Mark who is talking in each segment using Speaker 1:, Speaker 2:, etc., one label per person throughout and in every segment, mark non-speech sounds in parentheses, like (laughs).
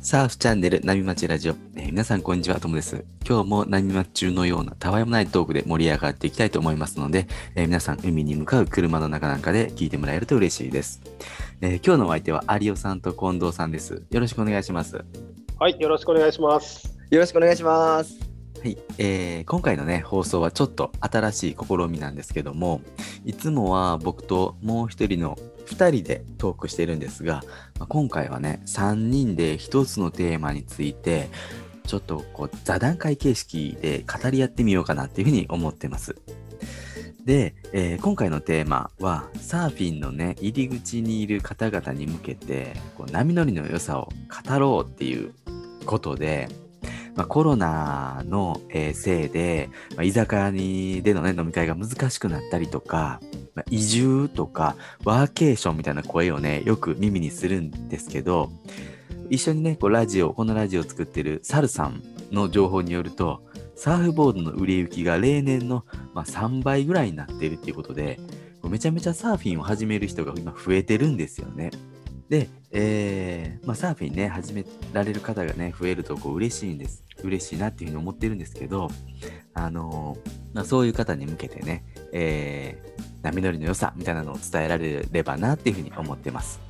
Speaker 1: サーフチャンネル波町ラジオ、えー皆さんこんにちは、ともです。今日も波町中のようなたわいもないトークで盛り上がっていきたいと思いますので、えー皆さん海に向かう車の中なんかで聞いてもらえると嬉しいです。えー今日のお相手は有オさんと近藤さんです。よろしくお願いします。
Speaker 2: はい、よろしくお願いします。
Speaker 3: よろしくお願いします。
Speaker 1: はい、えー今回のね放送はちょっと新しい試みなんですけどもいつもは僕ともう一人の2人でトークしてるんですが、今回はね3人で1つのテーマについてちょっとこう座談会形式で語り合ってみようかなっていうふうに思ってます。で、えー今回のテーマはサーフィンのね入り口にいる方々に向けてこう波乗りの良さを語ろうっていうことで、まあ、コロナの、えーせいで、まあ、居酒屋にでの、ね、飲み会が難しくなったりとか、まあ移住とかワーケーションみたいな声をねよく耳にするんですけど一緒にねこうラジオこのラジオを作ってるサルさんの情報によるとサーフボードの売れ行きが例年の、ま、3倍ぐらいになっているっていうことでめちゃめちゃサーフィンを始める人が今増えてるんですよね。で、えーまあ、サーフィンね始められる方がね増えるとこう嬉しいんです嬉しいなっていうふうに思ってるんですけど、あのーまあ、そういう方に向けてね、えー波乗りの良さみたいなのを伝えられればなっていうふうに思ってます。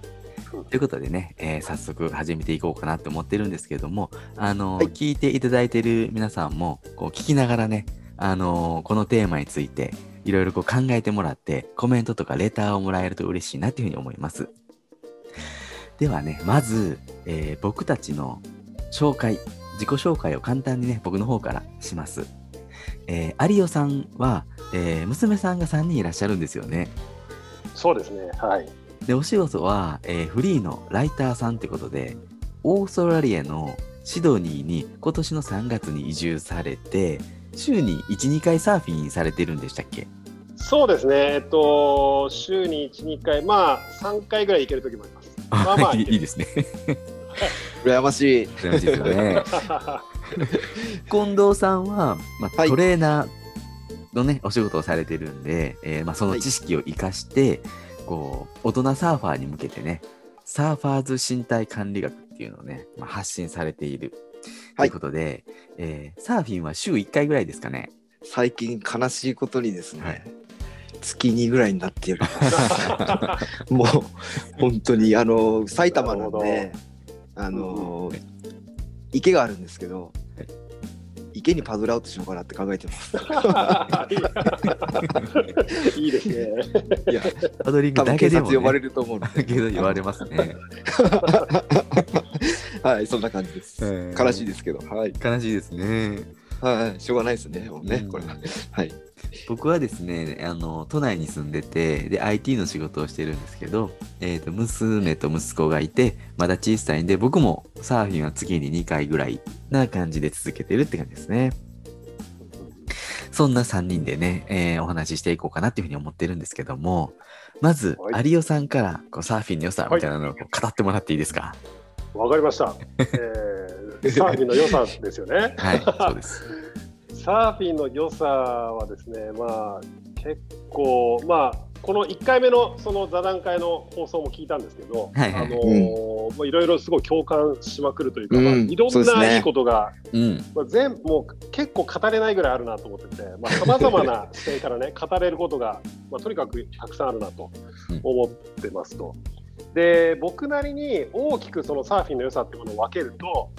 Speaker 2: うん
Speaker 1: ということでね、えー早速始めていこうかなって思ってるんですけども、あのー
Speaker 3: はい
Speaker 1: 聞いていただいてる皆さんもこう聞きながらね、あのーこのテーマについていろいろこう考えてもらってコメントとかレターをもらえると嬉しいなっていうふうに思います。ではね、まず、えー僕たちの紹介、自己紹介を簡単にね、僕の方からします。えー、有オさんは、えー娘さんが3人いらっしゃるんですよね。
Speaker 2: そうですね。はい。
Speaker 1: で、お仕事は、えーフリーのライターさんってことで、オーストラリアのシドニーに今年の3月に移住されて、週に1、2回サーフィンされてるんでしたっけ？
Speaker 2: そうですね。えっと、週に1、2回、まあ、3回ぐらい行けるときもあります。まあまあ (laughs)
Speaker 1: いいいいですね。
Speaker 3: 羨ましい。
Speaker 1: 羨ましいですよね。(laughs) 近藤さんは、まあ
Speaker 3: はい
Speaker 1: トレーナーのね、お仕事をされてるんで、えーまあ、その知識を生かして、こう大人サーファーに向けてねサーファーズ身体管理学っていうのをね、まあ、発信されていると
Speaker 3: はい
Speaker 1: いうことで、えーサーフィンは週1回ぐらいですかね。
Speaker 3: 最近悲しいことにですね、
Speaker 1: はい
Speaker 3: 月2ぐらいになっている。もう本当にあの埼玉なんで、あの池があるんですけど、池にパズルアウトしようかなって考えてます。(laughs)
Speaker 2: いいですね。
Speaker 3: いや、
Speaker 1: パドリングだけでも、ね、
Speaker 3: 呼ばれると思うので、
Speaker 1: けど言われますね。(laughs)
Speaker 3: はい、そんな感じです。
Speaker 1: うん
Speaker 3: 悲しいですけど、はい、
Speaker 1: 悲しいですね。
Speaker 3: はい、しょうがないですね、もうね、
Speaker 1: うん。
Speaker 3: これは。はい、
Speaker 1: 僕はですねあの都内に住んでてで IT の仕事をしてるんですけど、えー、と娘と息子がいてまだ小さいんで僕もサーフィンは月に2回ぐらいな感じで続けてるって感じですね。そんな3人でね、えーお話ししていこうかなっていうふうに思ってるんですけどもまず
Speaker 2: はい。
Speaker 1: 有オさんからこうサーフィンの良さみたいなのを語ってもらっていいですか？
Speaker 2: わかりました。(laughs) えーサーフィンの良さですよね。
Speaker 1: はいそうです。(laughs)
Speaker 2: サーフィンの良さはですね、まあ、結構、まあ、この1回目のその座談会の放送も聞いたんですけど、
Speaker 1: はいはい。
Speaker 2: あのーもういろいろすごい共感しまくるというか、
Speaker 3: うん。
Speaker 2: まあ、いろんないいことが、
Speaker 1: うん。
Speaker 2: まあ、全もう結構語れないぐらいあるなと思ってて、さまざ、まな視点からね、(laughs) 語れることが、まあ、とにかくたくさんあるなと思ってますと。で、僕なりに大きくそのサーフィンの良さっていうものを分けると、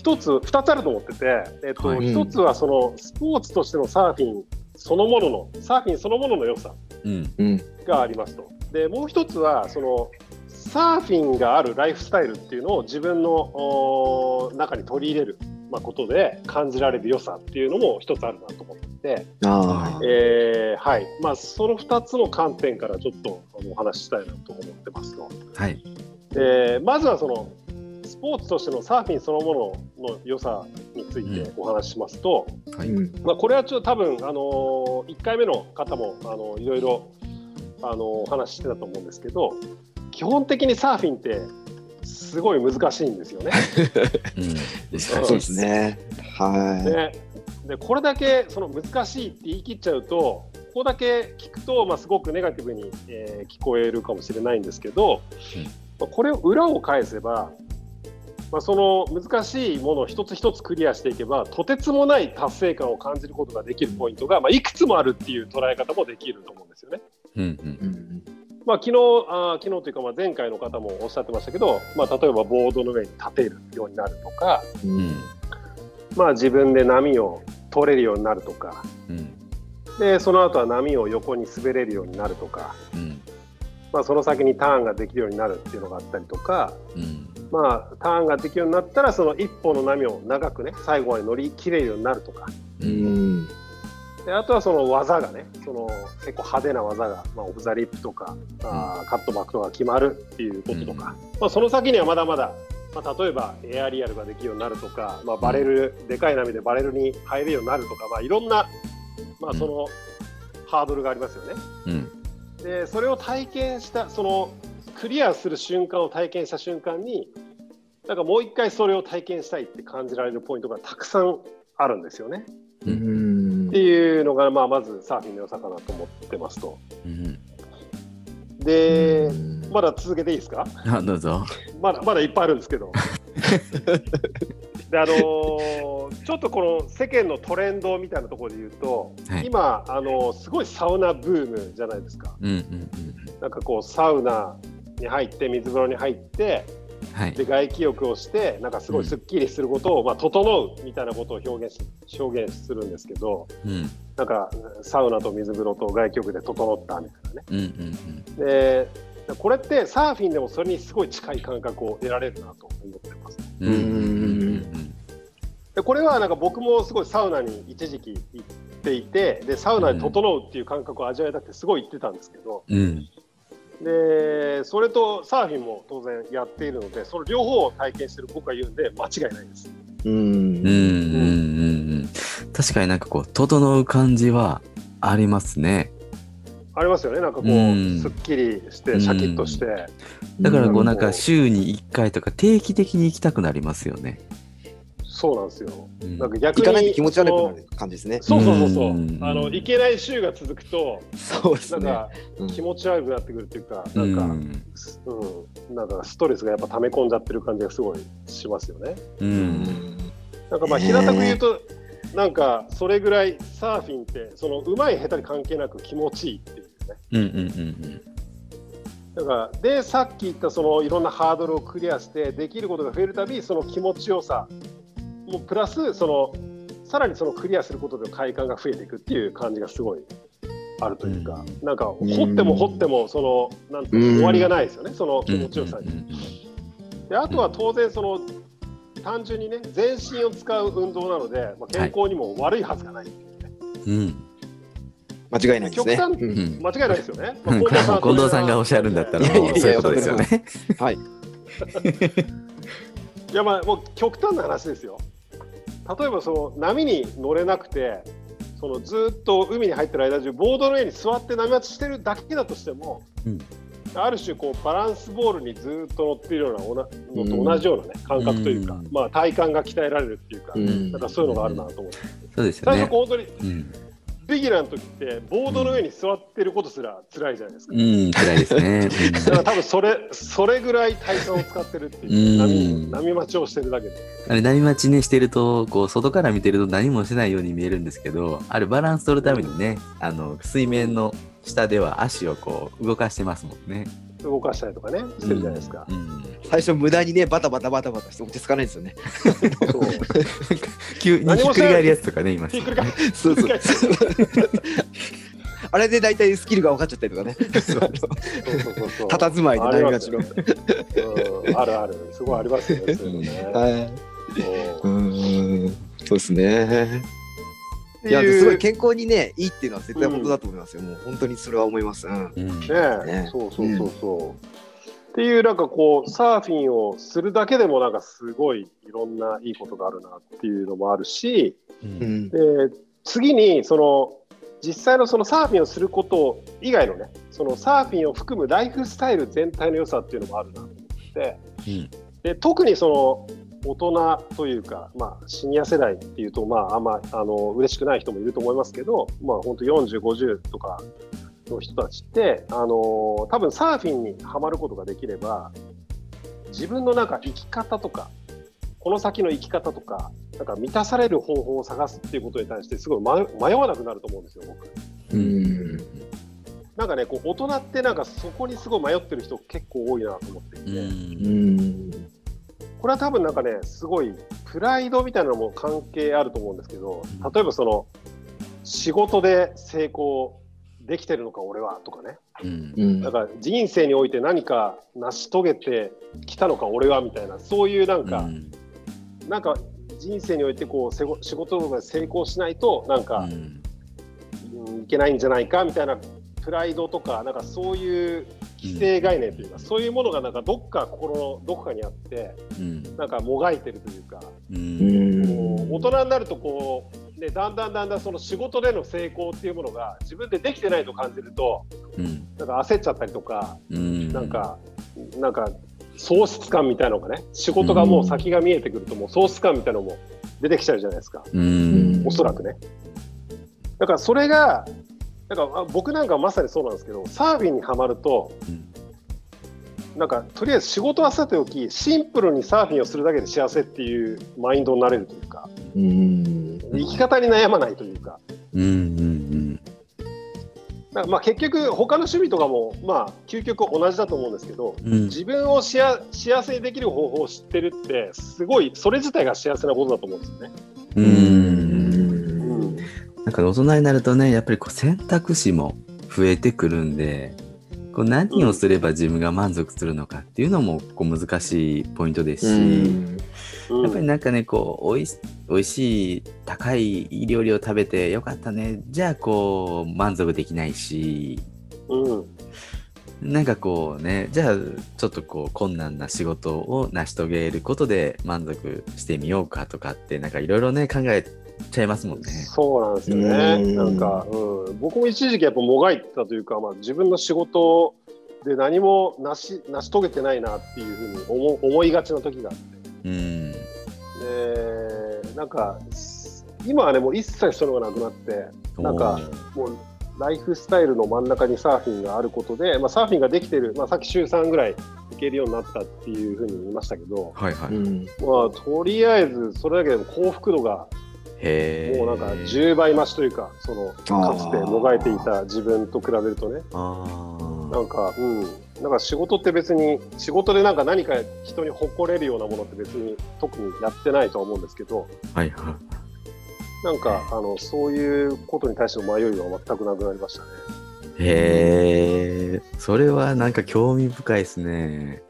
Speaker 2: 一つ、二つあると思ってて、えっと、
Speaker 1: はい。
Speaker 2: 一つはそのスポーツとしてのサーフィンそのものの、サーフィンそのものの良さ
Speaker 1: うん。
Speaker 3: うん、
Speaker 2: がありますと。で、もう一つは、その、サーフィンがあるライフスタイルっていうのを自分の中に取り入れる、まあ、ことで感じられる良さっていうのも一つあるなと思ってて、
Speaker 3: あー。
Speaker 2: えーはい。まあ、その2つの観点からちょっとあのお話ししたいなと思ってますと。
Speaker 1: はい。
Speaker 2: でまずはそのスポーツとしてのサーフィンそのものの良さについてお話ししますと、
Speaker 1: はい。
Speaker 3: うん。
Speaker 2: まあ、これはちょっと多分、あの1回目の方も、あのいろいろ、あのお話ししてたと思うんですけど基本的にサーフィンってすごい難しいんですよね。(laughs)
Speaker 1: うん。
Speaker 3: そうですね。はい。
Speaker 2: ね。でこれだけその難しいって言い切っちゃうとこだけ聞くと、まあ、すごくネガティブに、えー聞こえるかもしれないんですけど、
Speaker 1: うん。
Speaker 2: まあこれを裏を返せば、まあ、その難しいものを一つ一つクリアしていけばとてつもない達成感を感じることができるポイントが、まあ、いくつもあるっていう捉え方もできると思うんですよね。
Speaker 1: うんうん。
Speaker 3: うん
Speaker 2: まあ、昨日あー昨日というかまあ前回の方もおっしゃってましたけど、まあ、例えばボードの上に立てるようになるとか、
Speaker 3: う
Speaker 1: うんん。
Speaker 2: まあ、自分で波を取れるようになるとか
Speaker 1: うん。
Speaker 2: でその後は波を横に滑れるようになるとか、
Speaker 1: うん。
Speaker 2: まあ、その先にターンができるようになるっていうのがあったりとか、
Speaker 1: うん
Speaker 2: まあ、ターンができるようになったらその一歩の波を長くね最後まで乗り切れるようになるとか。
Speaker 1: う
Speaker 3: うん。ん
Speaker 2: であとはその技がねその結構派手な技が、まあ、オフ・ザ・リップとか、あーカットバックとか決まるっていうこととか、まあ、その先にはまだまだ、まあ、例えばエアリアルができるようになるとか、まあ、バレル、でかい波でバレルに入れるようになるとか、まあ、いろんな、まあ、そのハードルがありますよね。
Speaker 1: うん。
Speaker 2: でそれを体験したそのクリアする瞬間を体験した瞬間になんかもう一回それを体験したいって感じられるポイントがたくさんあるんですよね。っていうのが、まあ、まずサーフィンの良さかなと思ってますと。
Speaker 1: うん
Speaker 2: で、まだ続けていいですか？
Speaker 1: あどうぞ
Speaker 2: まだまだいっぱいあるんですけど。であのーちょっとこの世間のトレンドみたいなところで言うと、
Speaker 1: はい
Speaker 2: 今、あのーすごいサウナブームじゃないですか。
Speaker 1: うんうんうん
Speaker 2: なんかこうサウナに入って水風呂に入って
Speaker 1: はい。
Speaker 2: で外気浴をしてなんかすごいすっきりすることを、まあ、整うみたいなことを表現し表現するんですけど
Speaker 1: うん。
Speaker 2: なんかサウナと水風呂と外気浴で整ったみたいなね。
Speaker 1: うんうん
Speaker 2: でこれってサーフィンでもそれにすごい近い感覚を得られるなと思ってます。
Speaker 1: うんうんうん。
Speaker 2: でこれはなんか僕もすごいサウナに一時期行っていてでサウナで整うっていう感覚を味わいたくてすごい行ってたんですけど、
Speaker 1: うん
Speaker 2: でそれとサーフィンも当然やっているのでその両方を体験してる僕が言うんで間違いないです。
Speaker 3: うん。
Speaker 1: うんうんうんうん。確かになんかこう整う感じはありますね。
Speaker 2: ありますよね。なんかこう、
Speaker 1: うん。
Speaker 2: すっきりしてシャキッとして、
Speaker 1: だからこう
Speaker 2: うん
Speaker 1: なん。か週に1回とか定期的に行きたくなりますよね。
Speaker 2: そうなんですよ。
Speaker 1: うん
Speaker 2: なんか逆に
Speaker 3: 行かないと気持ち悪くなる感じですね。
Speaker 2: そうそうそうそう、
Speaker 1: うん
Speaker 2: あの行けない週が続くと
Speaker 3: そうですね。
Speaker 2: なんか
Speaker 3: うん
Speaker 2: 気持ち悪くなってくるっていうか、
Speaker 1: う
Speaker 2: なんか、
Speaker 1: ん
Speaker 2: うん、なんかストレスがやっぱ溜め込んじゃってる感じがすごいしますよね。
Speaker 1: う
Speaker 3: うんん
Speaker 2: なんかまあ平たく言うと、なんかそれぐらいサーフィンってその上手い下手に関係なく気持ちいいっていうね。
Speaker 1: うんうんうん
Speaker 2: だからでさっき言ったそのいろんなハードルをクリアしてできることが増えるたびその気持ちよさもうプラスそのさらにそのクリアすることで快感が増えていくっていう感じがすごいあるというか、なんか掘っても掘ってもそのなんていう
Speaker 3: うん
Speaker 2: の終わりがないですよねその気
Speaker 1: うん
Speaker 2: 持ちよさに。
Speaker 1: うん
Speaker 2: であとは当然その単純にね全身を使う運動なので、まあ、健康にも悪いはずがない、
Speaker 1: うん
Speaker 3: 間違いないですね。
Speaker 2: 極端
Speaker 3: うん
Speaker 1: うん
Speaker 2: 間違いないですよね。
Speaker 1: うんこれはもう近藤さんがおっしゃるんだったらそういうことですよね。
Speaker 3: はい。(laughs)
Speaker 2: いやまあもう極端な話ですよ。例えばその波に乗れなくてそのずっと海に入ってる間中ボードの上に座って波待ちしてるだけだとしても、
Speaker 1: うん。
Speaker 2: ある種こうバランスボールにずっと乗っているようなのと同じような、ね感覚というか、
Speaker 1: うん。
Speaker 2: まあ、体幹が鍛えられるっていうか、
Speaker 3: うん。
Speaker 2: なんかそういうのがあるなと思って、
Speaker 1: そうですよね。
Speaker 2: 最初。本当に
Speaker 1: うん
Speaker 2: ビギナーの時ってボードの上に座ってることすら辛いじゃないですか。
Speaker 1: うん辛いですね。(laughs)
Speaker 2: だから多分それそれぐらい体幹を使ってるっていう、
Speaker 1: うん
Speaker 2: 波波待ちをしてるだけで。
Speaker 1: あれ波待ちねしてるとこう外から見てると何もしてないように見えるんですけどあれバランス取るためにねあの水面の下では足をこう動かしてますもんね。
Speaker 2: 動かしたりとかねしてるじゃないですか。
Speaker 1: うん
Speaker 3: 最初無駄にねバタバタバタバタして落ち着かないですよね。(laughs)
Speaker 1: 急にひっくり返るやつとかねいます
Speaker 2: ひっくり返
Speaker 3: そうそうあれで大体スキルが分かっちゃったりとかね。
Speaker 2: そうそうそうそう。
Speaker 3: 佇まいで
Speaker 2: あり
Speaker 3: がしろ。
Speaker 2: うんあるある。すごいありますよね。(laughs) そういうのね。
Speaker 3: はい。そうですね。いや、すごい健康にね、いいっていうのは絶対本当だと思いますよ。もう本当にそれは思います。うん。
Speaker 1: うん
Speaker 2: ね
Speaker 3: ね
Speaker 2: そうそうそうそう。っていうなんかこうサーフィンをするだけでもなんかすごいいろんないいことがあるなっていうのもあるし、
Speaker 1: う
Speaker 3: うんん。
Speaker 2: で次にその実際のそのサーフィンをすること以外のねそのサーフィンを含むライフスタイル全体の良さっていうのもあるなと思って
Speaker 1: うん
Speaker 2: で特にその大人というか、まあ、シニア世代っていうと、まあ、あんまあの嬉しくない人もいると思いますけど、まあ、本当40、50とかの人たちってあの多分サーフィンにはまることができれば自分のなんか生き方とかこの先の生き方とかなんか満たされる方法を探すっていうことに対してすごい迷わなくなると思うんですよ僕。うんなんかねこう大人ってなんかそこにすごい迷ってる人結構多いなと思っていて。うんこれは多分なんかねすごいプライドみたいなのも関係あると思うんですけど例えばその仕事で成功できてるのか俺はとかね、うん、だから人生において何か成し遂げてきたのか俺はみたいなそういうなんか、うん、なんか人生においてこう仕事で成功しないとなんか、うん、いけないんじゃないかみたいなプライドとかなんかそういう既成概念というか、そういうものがなんかどっか心のどこかにあって、なんかもがいてるというか、うん、大人になるとこうでだんだんだんだんその仕事での成功っていうものが自分でできてないと感じると、うん、なんか焦っちゃったりとか、うん、なんかなんか喪失感みたいなのがね仕事がもう先が見えてくるともう喪失感みたいなのも出てきちゃうじゃないですか、うん、おそらくね。だからそれがなんか僕なんかまさにそうなんですけどサーフィンにはまると、うん、なんかとりあえず仕事はさておきシンプルにサーフィンをするだけで幸せっていうマインドになれるというか。うん生き方に悩まないというか。うんうんうんまあ結局他の趣味とかもまあ究極同じだと思うんですけど、うん、自分をしや幸せにできる方法を知ってるってすごいそれ自体が幸せなことだと思うんですよね。うん
Speaker 1: うんなんか大人になるとねやっぱりこう選択肢も増えてくるんでこう何をすれば自分が満足するのかっていうのもこう難しいポイントですし、やっぱりなんかねこうおいおいしい高いいい料理を食べてよかったね。じゃあこう満足できないし、うん、なんかこうねじゃあちょっとこう困難な仕事を成し遂げることで満足してみようかとかってなんかいろいろね考えちゃいますもんね。
Speaker 2: そうなんですよね。んなんか、うん、僕も一時期やっぱもがいてたというか、まあ、自分の仕事で何も成し成し遂げてないなっていうふうに思思いがちな時があって。うんでなんか今はねもう一切そういうのがなくなってなんかもうライフスタイルの真ん中にサーフィンがあることで、まあ、サーフィンができてる、まあ、さっき週3ぐらい行けるようになったっていうふうに言いましたけど、はいはいまあ、とりあえずそれだけでも幸福度がもうなんか10倍増しというかそのかつてもがいていた自分と比べるとね。なんか、うん、なんか仕事って別に仕事でなんか何か人に誇れるようなものって別に特にやってないとは思うんですけど、はいはい、なんかあのそういうことに対しての迷いは全くなくなりましたね。
Speaker 1: へえ、それはなんか興味深いですね。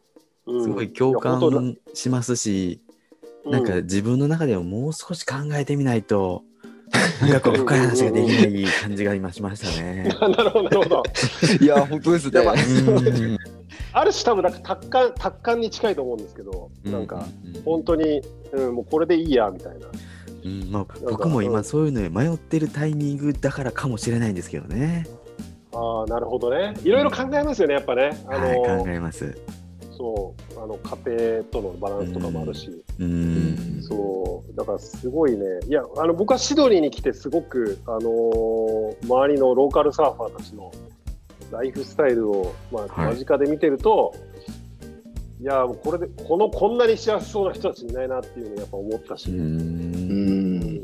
Speaker 1: すごい共感しますし、うん、なんか自分の中でももう少し考えてみないと、(laughs) なんかこう深い話ができない感じが今しましたね。(laughs)
Speaker 2: なるほど、なるほど。(laughs)
Speaker 3: いや、本当ですね。
Speaker 2: ある種多分なんか達観達観に近いと思うんですけど、なんか本当に、うん、もうこれでいいやみたいな。
Speaker 1: うんまあ、僕も今そういうのに迷ってるタイミングだからかもしれないんですけどね。
Speaker 2: ああなるほだね。いろいろ考えますよね、やっぱね。
Speaker 1: あのー、はい、考えます。
Speaker 2: そうあの家庭とのバランスとかもあるし、うん、そうだからすごいね。いやあの僕はシドニーに来てすごく、あのー、周りのローカルサーファーたちのライフスタイルを、まあ、間近で見てると、はい、いやこれでこのこんなに幸せそうな人たちいないなっていうのをやっぱ思ったし。うん。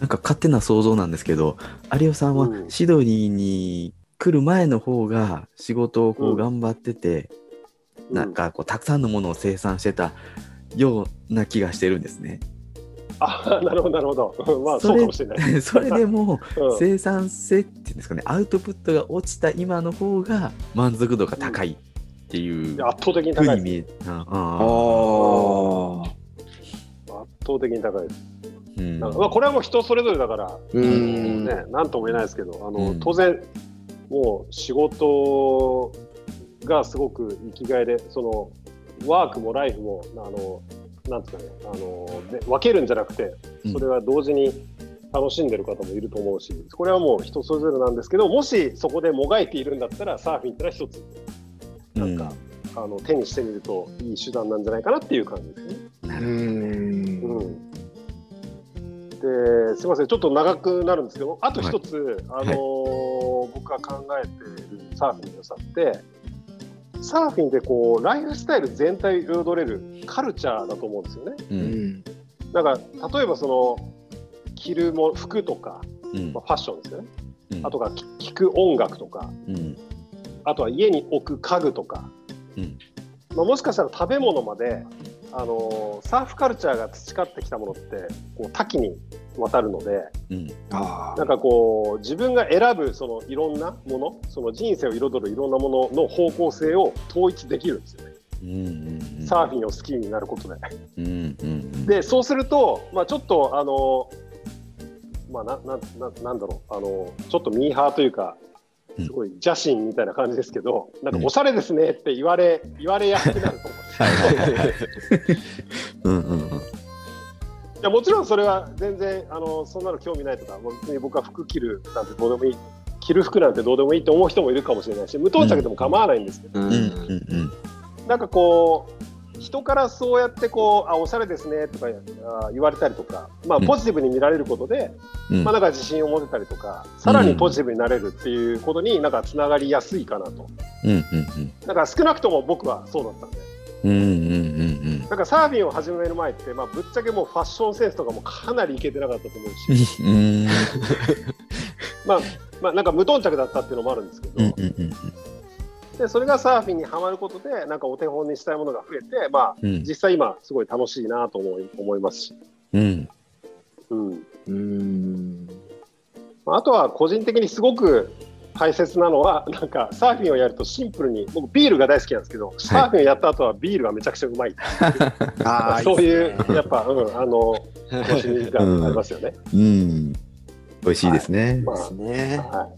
Speaker 1: なんか勝手な想像なんですけど有吉さんはシドニーに来る前の方が仕事をこう頑張ってて、なんかこうたくさんのものを生産してたような気がしてるんですね。
Speaker 2: あなるほどなるほど。(laughs) まあそうかもしれな
Speaker 1: い。(laughs) それでも、(laughs) 生産性っていうんですかねアウトプットが落ちた今の方が満足度が高いっていう、
Speaker 2: うん、圧倒的に高いです。ああ圧倒的に高いです。うん、まあ、これはもう人それぞれだから、うんね、なんとも言えないですけどあの、当然もう仕事がすごく生きがいでそのワークもライフもあのなんですかねあので分けるんじゃなくてそれは同時に楽しんでる方もいると思うし、これはもう人それぞれなんですけどもしそこでもがいているんだったらサーフィンってのは一つなんか、うん、あの手にしてみるといい手段なんじゃないかなっていう感じですね。
Speaker 1: なるほどね。
Speaker 2: うんですみませんちょっと長くなるんですけどあと一つ、あのー僕が考えているサーフィンの良さってサーフィンでこうライフスタイル全体を彩れるカルチャーだと思うんですよね。
Speaker 1: う。
Speaker 3: うんん
Speaker 2: なんか例えばその着るも服とか、
Speaker 1: うん
Speaker 2: まあ、ファッションですよね。
Speaker 1: うん
Speaker 2: あとが聴く音楽とか
Speaker 1: うん。
Speaker 2: あとは家に置く家具とか、
Speaker 1: うん
Speaker 2: まあ、もしかしたら食べ物まで、あのーサーフカルチャーが培ってきたものってこう多岐にわたるので
Speaker 1: うん。
Speaker 3: あ
Speaker 2: なんかこう自分が選ぶそのいろんなものその人生を彩るいろんなものの方向性を統一できるんですよね、
Speaker 1: うん。うん。
Speaker 2: サーフィンを好きになることで。
Speaker 1: うん。うん。
Speaker 2: でそうすると、まあ、ちょっとあのまあななななんだろうあのちょっとミーハーというか
Speaker 1: うん
Speaker 2: すごい邪神みたいな感じですけど、なんかおしゃれですねって言われ言われやすくなると
Speaker 1: いはいはい。うん。うん。うん。
Speaker 2: いやもちろんそれは全然あのそんなの興味ないとかもう別に僕は服着るなんてどうでもいい着る服なんてどうでもいいと思う人もいるかもしれないし無頓着でも構わないんですけど、
Speaker 3: ー
Speaker 1: うん。うん。
Speaker 2: なんかこう人からそうやってこうあおしゃれですねとかあ言われたりとか、まあ、
Speaker 1: うん
Speaker 2: ポジティブに見られることで、
Speaker 1: うん。
Speaker 2: まあ、なんか自信を持てたりとかさらにポジティブになれるっていうことになんかつながりやすいかなと
Speaker 1: うん。うん。
Speaker 2: だから少なくとも僕はそうだったんで
Speaker 1: うん。うん。うん。
Speaker 2: なんかサーフィンを始める前って、まあ、ぶっちゃけもうファッションセンスとかもかなりいけてなかったと思うし、
Speaker 1: うん。
Speaker 2: まあまあ、なんか無頓着だったっていうのもあるんですけど、
Speaker 1: うん。うん。
Speaker 2: でそれがサーフィンにはまることでなんかお手本にしたいものが増えて、まあ、
Speaker 1: うん。
Speaker 2: 実際今すごい楽しいなと思い思いますし、
Speaker 1: うん。
Speaker 2: うん
Speaker 3: うん
Speaker 2: まああとは個人的にすごく大切なのはなんかサーフィンをやるとシンプルに僕ビールが大好きなんですけど、サーフィンをやった後はビールがめちゃくちゃうまい (laughs)
Speaker 3: あー
Speaker 2: そういうやっぱ、うん、あの楽しみがありますよね。
Speaker 1: うん。美味しいですね。
Speaker 2: ま
Speaker 3: ですね。
Speaker 2: あは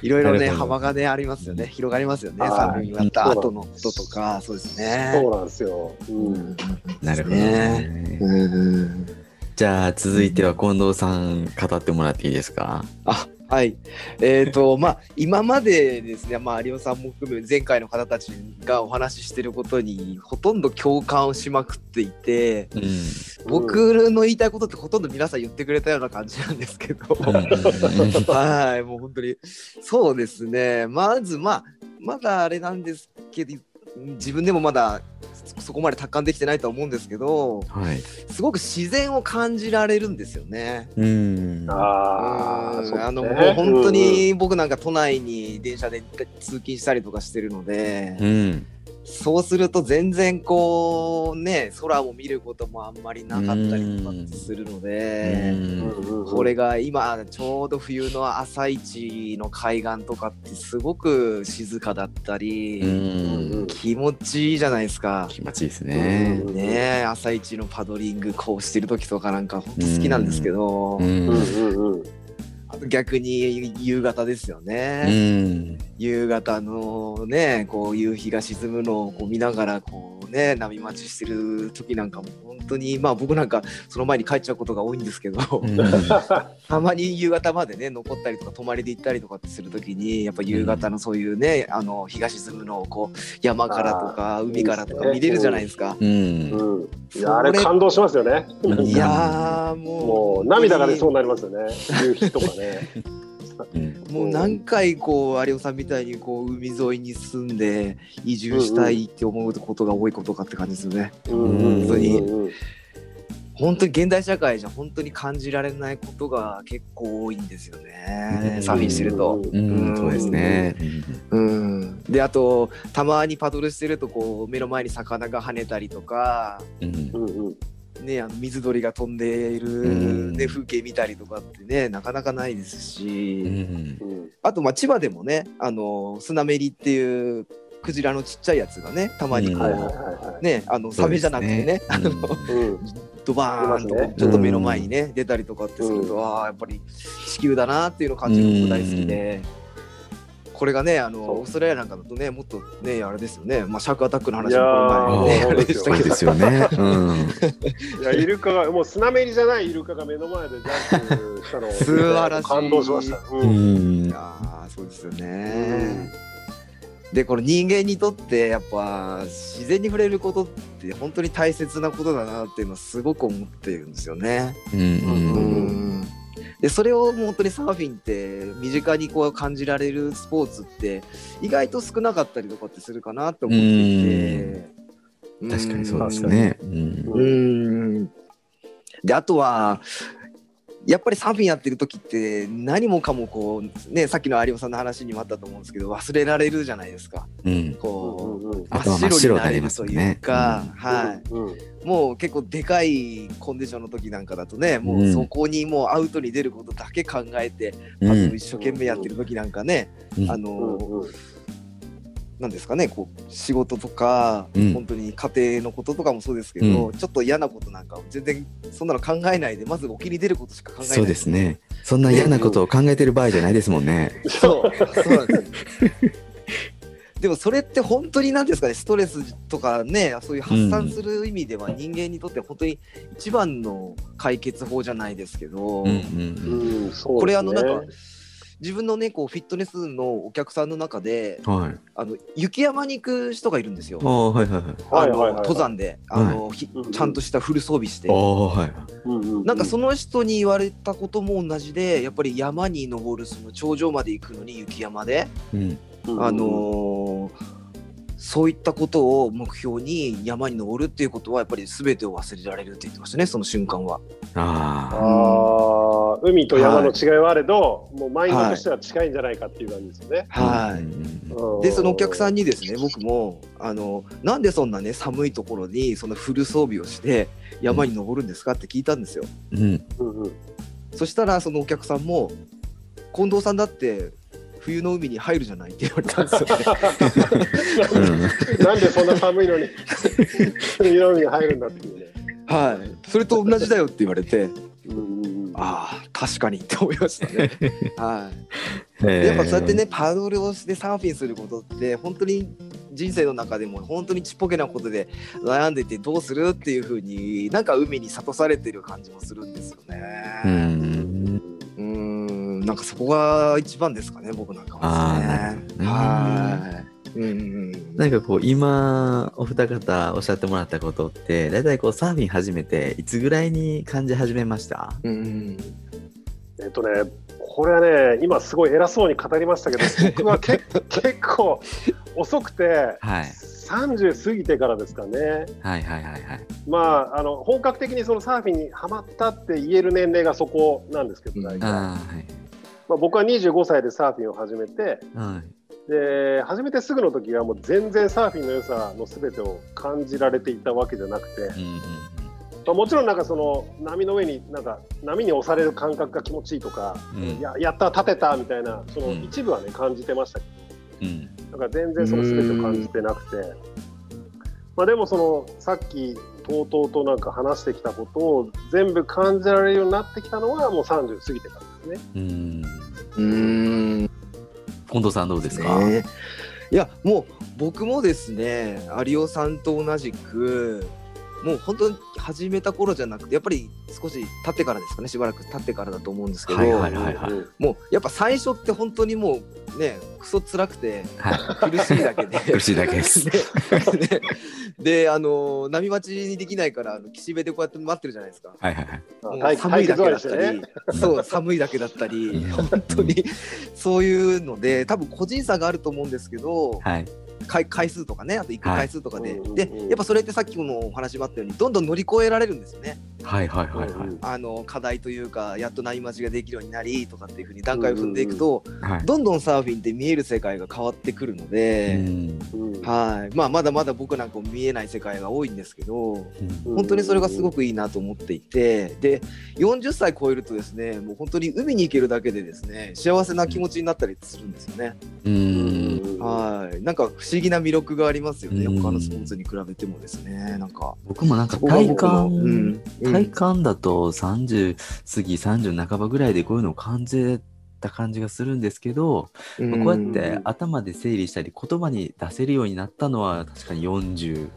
Speaker 2: い
Speaker 3: ろいろね、幅がね、ありますよね。広がりますよね。
Speaker 2: はい
Speaker 3: サーフィンやった後のこととか、そうです
Speaker 2: い、
Speaker 3: ね。
Speaker 2: そうなんですよ。うん
Speaker 1: なるほどね。
Speaker 3: うん
Speaker 1: じゃあ続いては近藤さん語ってもらっていいですか？
Speaker 3: あはい。えっ、と、(laughs) まあ、今までですね、まあ、有尾さんも含め、前回の方たちがお話ししてることに、ほとんど共感をしまくっていて、
Speaker 1: うん。
Speaker 3: 僕の言いたいことってほとんど皆さん言ってくれたような感じなんですけど、(laughs) はい、もう本当に、そうですね、まず、まあ、まだあれなんですけど、自分でもまだそそこまで達観できてないとは思うんですけど、
Speaker 1: はい。
Speaker 3: すごく自然を感じられるんですよね。
Speaker 1: うん。
Speaker 2: あ
Speaker 3: のもう本当に僕なんか都内に電車で通勤したりとかしてるので、
Speaker 1: うん。
Speaker 3: そうすると全然こうね空も見ることもあんまりなかったりとかするので、これが今ちょうど冬の朝市の海岸とかってすごく静かだったり、
Speaker 1: うん。
Speaker 3: 気持ちいいじゃないですか。
Speaker 1: 気持ちいいですね。
Speaker 2: うん。
Speaker 3: ねえ朝市のパドリングこうしてる時とかなんか本当好きなんですけど、逆に夕方ですよ
Speaker 1: う
Speaker 3: ね。
Speaker 1: ん。
Speaker 3: 夕方のねこう夕日が沈むのをこう見ながらこうね波待ちしてる時なんかも本当にまあ僕なんかその前に帰っちゃうことが多いんですけど、(laughs) たまに夕方までね残ったりとか泊まりで行ったりとかってする時にやっぱ夕方のそういうね、あの日が沈むのをこう山からとか海からとか見れるじゃないですか。
Speaker 1: うん。
Speaker 2: うんいやあれ感動しますよね。
Speaker 1: うん
Speaker 3: いやーもう
Speaker 2: もう涙が出そうになりますよね。夕日とかね。
Speaker 1: うん
Speaker 3: もう何回こう有尾さんみたいにこう海沿いに住んで移住したいって思うことが多いことかって感じですよね。本当に本当に現代社会じゃ本当に感じられないことが結構多いんですよね、
Speaker 1: うん
Speaker 3: サーフィンしてると。
Speaker 1: うん。そうですね。
Speaker 3: うん、であとたまにパドルしてるとこう目の前に魚が跳ねたりとか、
Speaker 1: うん
Speaker 3: ね、あの水鳥が飛んでいる、
Speaker 1: うん。
Speaker 3: ね、風景見たりとかってねなかなかないです
Speaker 1: う
Speaker 3: し、
Speaker 1: ん。
Speaker 2: うん。
Speaker 3: あとまあ千葉でもねあのスナメリっていうクジラのちっちゃいやつがねたまにこう。ねあのサメじゃなくてねあの
Speaker 2: うん。
Speaker 3: ドバーンとちょっと目の前にね、出たりとかってすると、ああやっぱり地球だなっていうのを感じるのが大好きで、これがねあのオーストラリアなんかだとねもっとねあれですよね、まあ、シャークアタックの話もこの前ねあれですしたけど
Speaker 1: そうですよね。うん。(laughs)
Speaker 2: いやイルカがもうスナメリじゃないイルカが目の前でジャンプしたのを
Speaker 3: 素晴らしい
Speaker 2: 感動しました。
Speaker 1: う
Speaker 2: うん
Speaker 1: ん。
Speaker 3: ああそうですよね。でこの人間にとってやっぱ自然に触れることって本当に大切なことだなっていうのはすごく思ってるんですよね。
Speaker 1: うんうん
Speaker 3: うんでそれを本当にサーフィンって身近にこう感じられるスポーツって意外と少なかったりとかってするかなって思っていて。
Speaker 1: 確かにそうですね。うん
Speaker 3: うんであとはやっぱりサーフィンやってる時って何もかもこうねさっきの有馬さんの話にもあったと思うんですけど忘れられるじゃないですか。
Speaker 1: うん。
Speaker 3: こう、
Speaker 2: うんうん
Speaker 1: 頭真っ白になり
Speaker 3: れるというか、
Speaker 1: うん
Speaker 3: はい。
Speaker 2: うん。うん
Speaker 3: もう結構でかいコンディションの時なんかだとね、も
Speaker 1: う
Speaker 3: うんそこにもうアウトに出ることだけ考えて、
Speaker 1: うん。
Speaker 3: 一生懸命やってる時なんかね、
Speaker 1: うん。
Speaker 3: あ
Speaker 2: うん
Speaker 3: の、
Speaker 2: うん
Speaker 3: なんですかね、こう仕事とか、
Speaker 1: うん
Speaker 3: 本当に家庭のこととかもそうですけど、ちょっと嫌なことなんか全然そんなの考えないで、まず沖に出ることしか考えない。
Speaker 1: そうです。ね。そんな嫌なことを考えてる場合じゃないですもんね。
Speaker 3: そう、そうなんですよ。でもそれって本当に何ですかねストレスとかねそういう発散する意味では人間にとって本当に一番の解決法じゃないですけど、
Speaker 1: うんうんうん。
Speaker 2: うんそうですね
Speaker 3: これあのなんか自分のねこうフィットネスのお客さんの中で
Speaker 1: はい。
Speaker 3: あの雪山に行く人がいるんですよ。
Speaker 1: ああ、はいはいはい。
Speaker 3: あの
Speaker 2: はいはいはいはい
Speaker 3: 登山であの、ひ
Speaker 2: うんうん
Speaker 3: ちゃんとしたフル装備して
Speaker 1: あ。あ、はい。
Speaker 2: うんうんうん
Speaker 3: なんかその人に言われたことも同じでやっぱり山に登るその頂上まで行くのに雪山で、
Speaker 1: うん。
Speaker 3: あのーそういったことを目標に山に登るっていうことはやっぱり全てを忘れられるって言ってましたねその瞬間は。
Speaker 1: ああ。
Speaker 2: 海と山の違いはあれど、もうマインドとしては近いんじゃないかっていう感じですよね。
Speaker 3: はい、
Speaker 1: うん
Speaker 3: でそのお客さん
Speaker 2: に、
Speaker 3: にですね僕もあのなんでそんなね寒いところにそのフル装備をして山に登るんですかって聞いたんですよ。
Speaker 1: うん。
Speaker 2: うんうん、
Speaker 3: そしたらそのお客さんも近藤さんだって冬の海に入るじゃないって言われたんですよね。(laughs)
Speaker 2: なんでそんな寒いのに (laughs) 海の海に入るんだっていうね。
Speaker 3: はい、それと同じだよって言われてああ確かにって思いましたね。(laughs) はい
Speaker 1: えー
Speaker 3: やっぱそうやってね、パドルをしてサーフィンすることって本当に人生の中でも本当にちっぽけなことで悩んでてどうするっていう風になんか海に諭されてる感じもするんですよ
Speaker 1: う
Speaker 3: ね。
Speaker 1: ん。
Speaker 3: うーんなんかそこが一番ですかね僕なんかはねはい。うんうん
Speaker 1: なんかこう今お二方おっしゃってもらったことって大体こうサーフィン始めていつぐらいに感じ始めました？
Speaker 3: うんうん。
Speaker 2: えっとね、これはね、今すごい偉そうに語りましたけど、(laughs) 僕はけ結構遅くて、
Speaker 1: はい。
Speaker 2: 30過ぎてからですかね。
Speaker 1: はいはいはいはい。
Speaker 2: まあ、あの本格的にそのサーフィンにはまったって言える年齢がそこなんですけど、大体。
Speaker 1: ああはい。
Speaker 2: まあ、僕は25歳でサーフィンを始めて
Speaker 1: はい
Speaker 2: で始めてすぐの時はもう全然サーフィンの良さの全てを感じられていたわけじゃなくて、
Speaker 1: うんうん
Speaker 2: まあ、もちろんなんかその波の上になんか波に押される感覚が気持ちいいとか、
Speaker 1: うん。
Speaker 2: ややった立てたみたいなその
Speaker 1: うん。
Speaker 2: 一部はね感じてましたけ
Speaker 1: うん。
Speaker 2: どだから全然その全てを感じてなくて、まあ、でもそのさっきとうとうとなんか話してきたことを全部感じられるようになってきたのはもう30過ぎてからですね。
Speaker 1: うん。
Speaker 3: うーん
Speaker 1: 近藤さんどうですか、
Speaker 3: ね。いやもう僕もですね有尾さんと同じくもう本当に始めた頃じゃなくてやっぱり少し経ってからですかねしばらく経ってからだと思うんですけど、もうやっぱ最初って本当にもうねクソ辛くて
Speaker 1: はい。
Speaker 3: 苦しいだけで。(laughs)
Speaker 1: 苦しいだけです。(laughs)
Speaker 3: ででであの波待ちにできないから岸辺でこうやって待ってるじゃないですか。
Speaker 1: はいはいはい。
Speaker 3: もう
Speaker 2: 対
Speaker 3: 寒いだけだったり、
Speaker 2: 対決はです
Speaker 3: そう寒いだけだったり、
Speaker 1: うん。
Speaker 3: 本当にそういうので多分個人差があると思うんですけど、
Speaker 1: はい
Speaker 3: 回回数とかねあと行く回数とかで、
Speaker 2: はい
Speaker 3: でやっぱそれってさっきもお話もあったようにどんどん乗り越えられるんですよね。
Speaker 1: はいはいはいはい。
Speaker 2: うん
Speaker 3: あの課題というかやっと波待ちができるようになりとかっていうふうに段階を踏んでいくと、
Speaker 1: はい。
Speaker 3: どんどんサーフィンって見える世界が変わってくるの
Speaker 1: う
Speaker 3: で、
Speaker 1: ん
Speaker 2: うん。
Speaker 3: はい。まあ、まだまだ僕なんかも見えない世界が多いんですけど
Speaker 1: うん。
Speaker 3: 本当にそれがすごくいいなと思っていてで40歳超えるとですねもう本当に海に行けるだけでですね幸せな気持ちになったりするんですよね。
Speaker 1: うん
Speaker 3: はい。なんか不思議な魅力がありますよね。
Speaker 1: うん。
Speaker 3: 他のスポーツに比べてもですね。なんか。
Speaker 1: 僕もなんか体感、
Speaker 3: うんうん。
Speaker 1: 体感だと30過ぎ30半ばぐらいでこういうのを感じた感じがするんですけど、まあこうやって頭で整理したり言葉に出せるようになったのは確かに40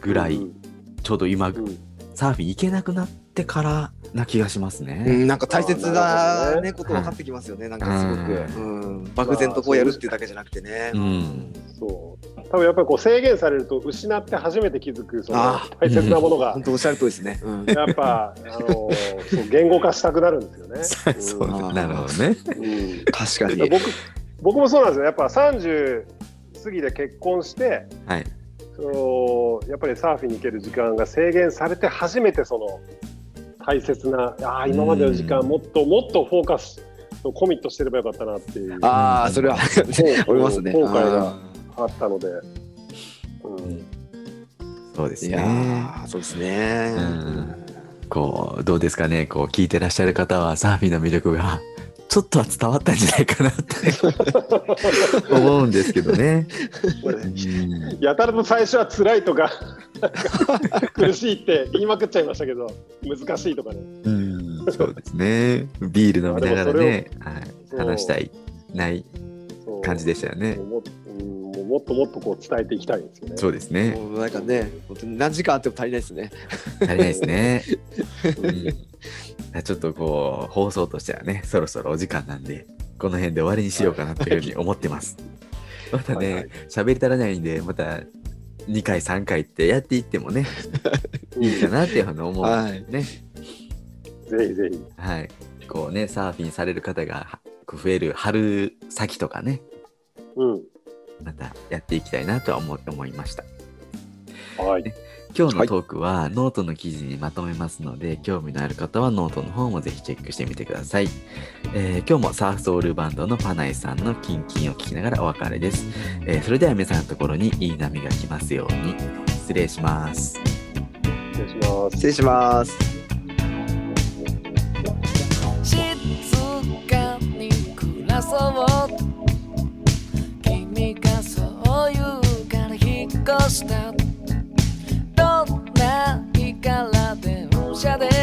Speaker 1: ぐらい、
Speaker 2: うん。
Speaker 1: ちょうど今、
Speaker 2: うん。
Speaker 1: サーフィン行けなくなってってからな気がします
Speaker 3: う
Speaker 1: ね。
Speaker 3: ん、なんか大切
Speaker 2: あな
Speaker 3: な、
Speaker 2: るほど
Speaker 3: ね、こと分かってきますよね、なんかすごく、
Speaker 1: う
Speaker 3: うん、漠然とこうやるっていうだけじゃなくてね。
Speaker 1: うん。
Speaker 2: そう多分やっぱりこう制限されると失って初めて気づくその
Speaker 3: あ
Speaker 2: 大切なものが
Speaker 3: 本当おっしゃる通りですね。うん、
Speaker 2: やっぱあのそう言語化したくなるんですよね。(laughs)
Speaker 1: そう
Speaker 3: うん
Speaker 1: なるほどね。
Speaker 2: うん
Speaker 3: 確かに。
Speaker 2: 僕僕もそうなんですよやっぱ30過ぎで結婚して
Speaker 1: はい。
Speaker 2: そのやっぱりサーフィンに行ける時間が制限されて初めてその大切なあー今までの時間
Speaker 1: うん。
Speaker 2: もっともっとフォーカスコミットしてればよかったなっていう。
Speaker 3: ああ、それは
Speaker 2: う
Speaker 3: おり (laughs) ますね。
Speaker 2: 後悔が
Speaker 3: あ
Speaker 2: あったので、うん。
Speaker 1: そうですね。
Speaker 3: そうですね。
Speaker 1: うん。こう、どうですかね。こう、聞いてらっしゃる方はサーフィンの魅力がちょっとは伝わったんじゃないかなって。(laughs) 思うんですけどね。
Speaker 2: やたらと最初は辛いとか苦しいって言いまくっちゃいましたけど難しいとかね。
Speaker 1: うん、そうですね。ビール飲みながらね、はい、話したい、ない感じでしたよね。
Speaker 2: もっともっとこう伝えていきたいですよね。
Speaker 1: そうですね。
Speaker 3: もうなんかね、本当に何時間あっても足りないですね。
Speaker 1: 足りないですね。(laughs) うん、ちょっとこう、放送としてはね、そろそろお時間なんで、この辺で終わりにしようかなというふうに思ってます。また
Speaker 2: はいは
Speaker 1: ね、喋り足らないんで、また2回、3回ってやっていってもね、(laughs) いいかなっていうふうに思うんでね。
Speaker 2: ぜひぜひ。
Speaker 1: はい。こうね、サーフィンされる方が増える春先とかね、
Speaker 2: うん。
Speaker 1: またやっていきたいなとは思思いました。
Speaker 2: はい。
Speaker 1: 今日のトークはノートの記事にまとめますので、興味のある方はノートの方もぜひチェックしてみてください。えー今日もサーフソウルバンドのパナイさんのキンキンを聞きながらお別れです。えーそれでは皆さんのところにいい波が来ますように。失礼します。
Speaker 2: 失礼します。
Speaker 3: 失礼します。
Speaker 4: 静かに暮らそう costat tot n'ha i que la denúncia de